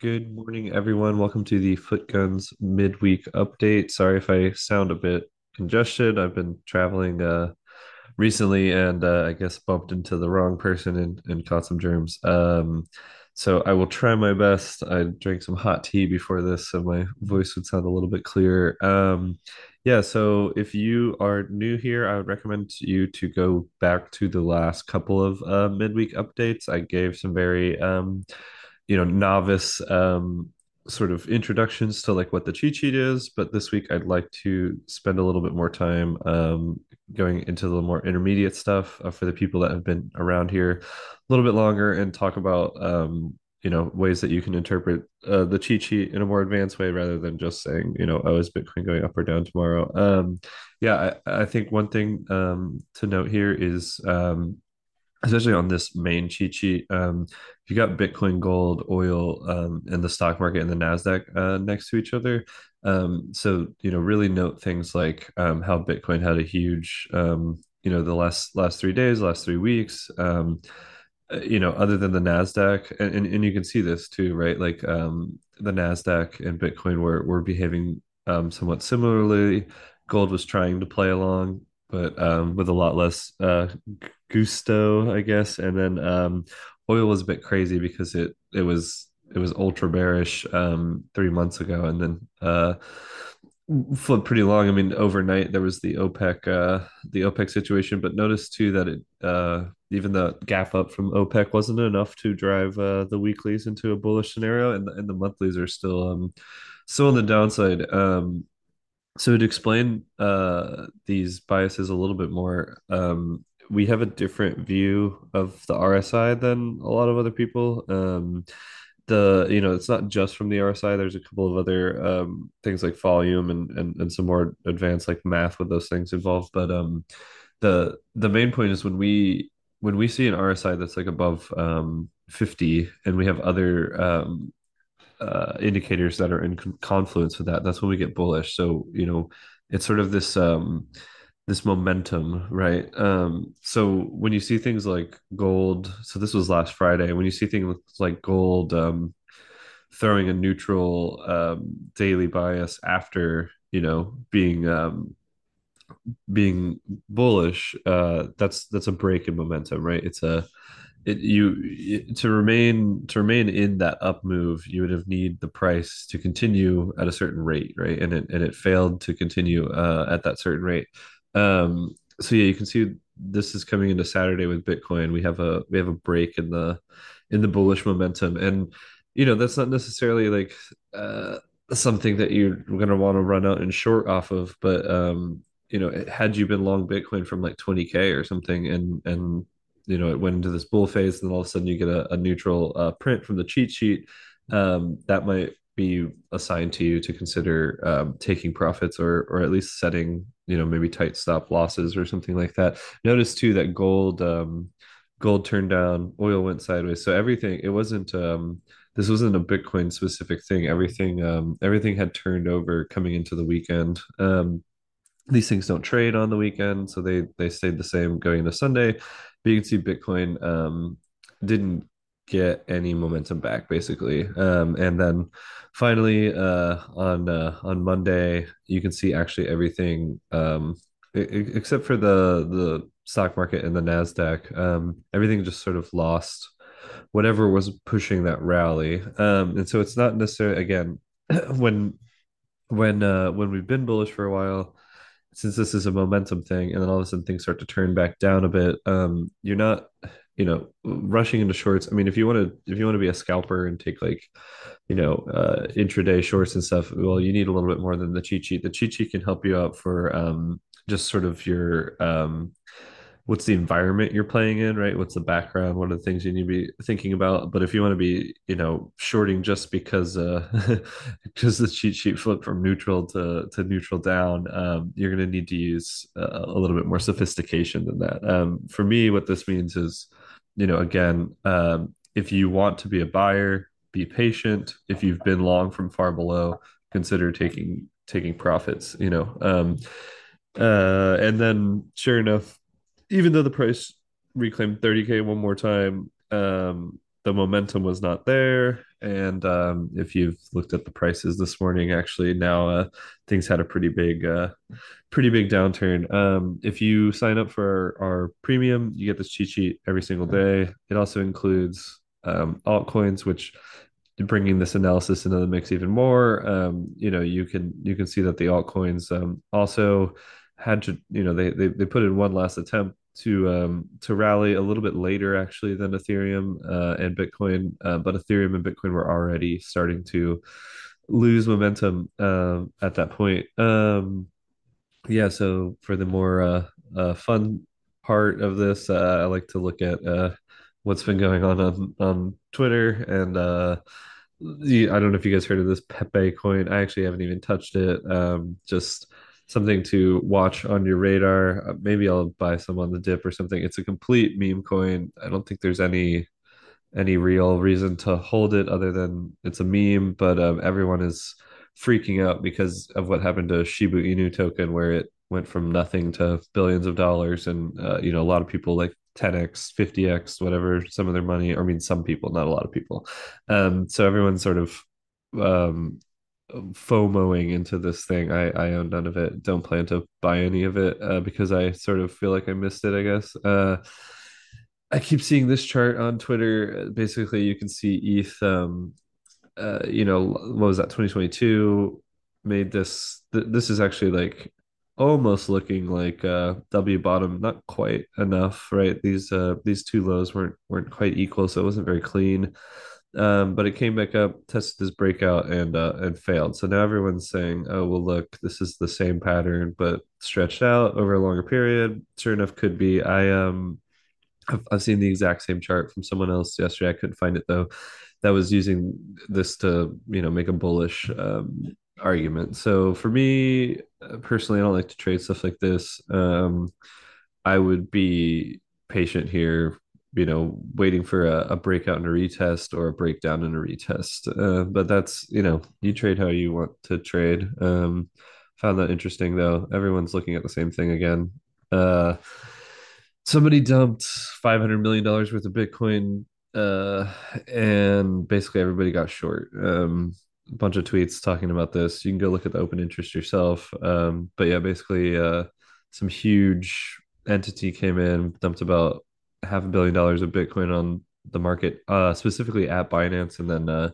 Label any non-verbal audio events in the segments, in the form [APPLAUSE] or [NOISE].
Good morning, everyone. Welcome to the FootGuns midweek update. Sorry if I sound a bit congested. I've been traveling uh, recently and uh, I guess bumped into the wrong person and, and caught some germs. Um, so I will try my best. I drank some hot tea before this, so my voice would sound a little bit clearer. Um, yeah, so if you are new here, I would recommend you to go back to the last couple of uh, midweek updates. I gave some very um, you know, novice um, sort of introductions to like what the cheat sheet is. But this week, I'd like to spend a little bit more time um, going into the more intermediate stuff uh, for the people that have been around here a little bit longer and talk about um, you know ways that you can interpret uh, the cheat sheet in a more advanced way rather than just saying you know oh is bitcoin going up or down tomorrow um yeah i, I think one thing um to note here is um especially on this main cheat sheet. Um, if you got Bitcoin, gold, oil, um, and the stock market and the Nasdaq uh, next to each other, um, so you know, really note things like um, how Bitcoin had a huge, um, you know, the last last three days, last three weeks. Um, uh, you know, other than the Nasdaq, and, and, and you can see this too, right? Like the Nasdaq and Bitcoin were were behaving somewhat similarly. Gold was trying to play along, but um, with a lot less uh, gusto, I guess. And then um, oil was a bit crazy because it it was it was ultra bearish um, three months ago, and then uh, flipped pretty long. I mean, overnight there was the OPEC uh, the OPEC situation, but notice too that it uh, even the gap up from OPEC wasn't enough to drive uh, the weeklies into a bullish scenario, and the, and the monthlies are still um, still on the downside. Um, so to explain uh, these biases a little bit more, um, we have a different view of the RSI than a lot of other people. Um, the you know it's not just from the RSI. There's a couple of other um, things like volume and, and and some more advanced like math with those things involved. But um, the the main point is when we when we see an RSI that's like above um, 50 and we have other um, uh, indicators that are in con- confluence with that, that's when we get bullish. So, you know, it's sort of this um this momentum, right? Um, so when you see things like gold, so this was last Friday, when you see things like gold um throwing a neutral um daily bias after, you know, being um being bullish, uh that's that's a break in momentum, right? It's a it, you it, to remain to remain in that up move, you would have need the price to continue at a certain rate, right? And it and it failed to continue uh, at that certain rate. Um, so yeah, you can see this is coming into Saturday with Bitcoin. We have a we have a break in the in the bullish momentum, and you know that's not necessarily like uh, something that you're going to want to run out and short off of, but um, you know, had you been long Bitcoin from like 20k or something, and and you know it went into this bull phase, and then all of a sudden you get a, a neutral uh, print from the cheat sheet. Um, that might be assigned to you to consider um, taking profits or or at least setting you know maybe tight stop losses or something like that. Notice too that gold um, gold turned down, oil went sideways, so everything it wasn't. Um, this wasn't a Bitcoin specific thing. Everything, um, everything had turned over coming into the weekend. Um, these things don't trade on the weekend, so they they stayed the same going into Sunday. But you can see Bitcoin um, didn't get any momentum back basically, um, and then finally uh, on uh, on Monday you can see actually everything um, except for the the stock market and the Nasdaq, um, everything just sort of lost whatever was pushing that rally, um, and so it's not necessarily again [CLEARS THROAT] when when uh, when we've been bullish for a while since this is a momentum thing and then all of a sudden things start to turn back down a bit um you're not you know rushing into shorts. I mean if you want to if you want to be a scalper and take like you know uh intraday shorts and stuff well you need a little bit more than the cheat sheet. The cheat sheet can help you out for um just sort of your um what's the environment you're playing in, right? What's the background? What are the things you need to be thinking about? But if you want to be, you know, shorting just because uh [LAUGHS] because the cheat sheet flipped from neutral to to neutral down, um, you're going to need to use a little bit more sophistication than that. Um, for me, what this means is, you know, again, um, if you want to be a buyer, be patient. If you've been long from far below, consider taking taking profits. You know, um, uh, and then sure enough even though the price reclaimed 30k one more time um the momentum was not there. And um, if you've looked at the prices this morning, actually now uh, things had a pretty big, uh, pretty big downturn. Um, if you sign up for our, our premium, you get this cheat sheet every single day. It also includes um, altcoins, which bringing this analysis into the mix even more. Um, you know, you can you can see that the altcoins um, also had to, you know, they they they put in one last attempt to um, to rally a little bit later actually than Ethereum uh, and Bitcoin, uh, but Ethereum and Bitcoin were already starting to lose momentum um, at that point. Um, yeah, so for the more uh, uh, fun part of this, uh, I like to look at uh, what's been going on on, on Twitter and uh, I don't know if you guys heard of this Pepe coin. I actually haven't even touched it. Um, just something to watch on your radar. Uh, maybe I'll buy some on the dip or something. It's a complete meme coin. I don't think there's any any real reason to hold it other than it's a meme, but um, everyone is freaking out because of what happened to Shiba Inu token, where it went from nothing to billions of dollars, and uh, you know a lot of people like 10x, 50x, whatever some of their money. I mean, some people, not a lot of people. Um, so everyone's sort of um, FOMOing into this thing. I I own none of it. Don't plan to buy any of it uh, because I sort of feel like I missed it. I guess. Uh, I keep seeing this chart on Twitter. Basically, you can see ETH. Um, uh, you know, what was that? 2022 made this. Th- this is actually like almost looking like uh W bottom, not quite enough, right? These uh these two lows weren't weren't quite equal, so it wasn't very clean. Um, but it came back up, tested this breakout and uh and failed. So now everyone's saying, oh well look, this is the same pattern, but stretched out over a longer period. Sure enough, could be. I um I've, I've seen the exact same chart from someone else yesterday. I couldn't find it though. That was using this to, you know, make a bullish um, argument. So for me uh, personally, I don't like to trade stuff like this. Um, I would be patient here, you know, waiting for a, a breakout and a retest or a breakdown and a retest. Uh, but that's, you know, you trade how you want to trade. Um, found that interesting though. Everyone's looking at the same thing again. Uh, somebody dumped 500 million dollars worth of bitcoin uh and basically everybody got short um a bunch of tweets talking about this you can go look at the open interest yourself um but yeah basically uh some huge entity came in dumped about half a billion dollars of bitcoin on the market uh specifically at binance and then uh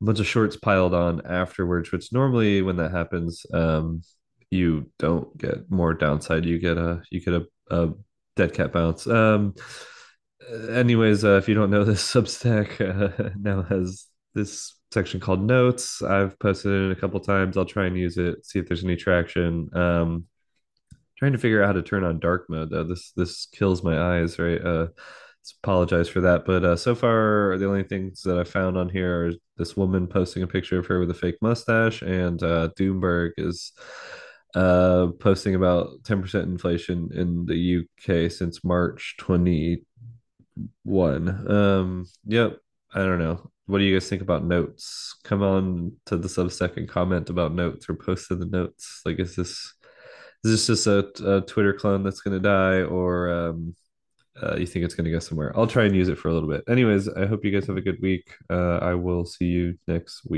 a bunch of shorts piled on afterwards which normally when that happens um you don't get more downside you get a you get a, a dead cat bounce. Um, anyways, uh, if you don't know this, [LAUGHS] Substack uh, now has this section called Notes. I've posted it a couple times. I'll try and use it, see if there's any traction. Um, trying to figure out how to turn on dark mode though. This this kills my eyes, right? Uh, apologize for that. But uh, so far, the only things that I found on here are this woman posting a picture of her with a fake mustache, and uh, Doomberg is uh, posting about 10% inflation in the UK since March 21. Um, yep, I don't know. What do you guys think about notes? Come on to the Substack and comment about notes or post in the notes. Like, is this is this just a, a Twitter clone that's going to die, or um, uh, you think it's going to go somewhere? I'll try and use it for a little bit. Anyways, I hope you guys have a good week. Uh, I will see you next week.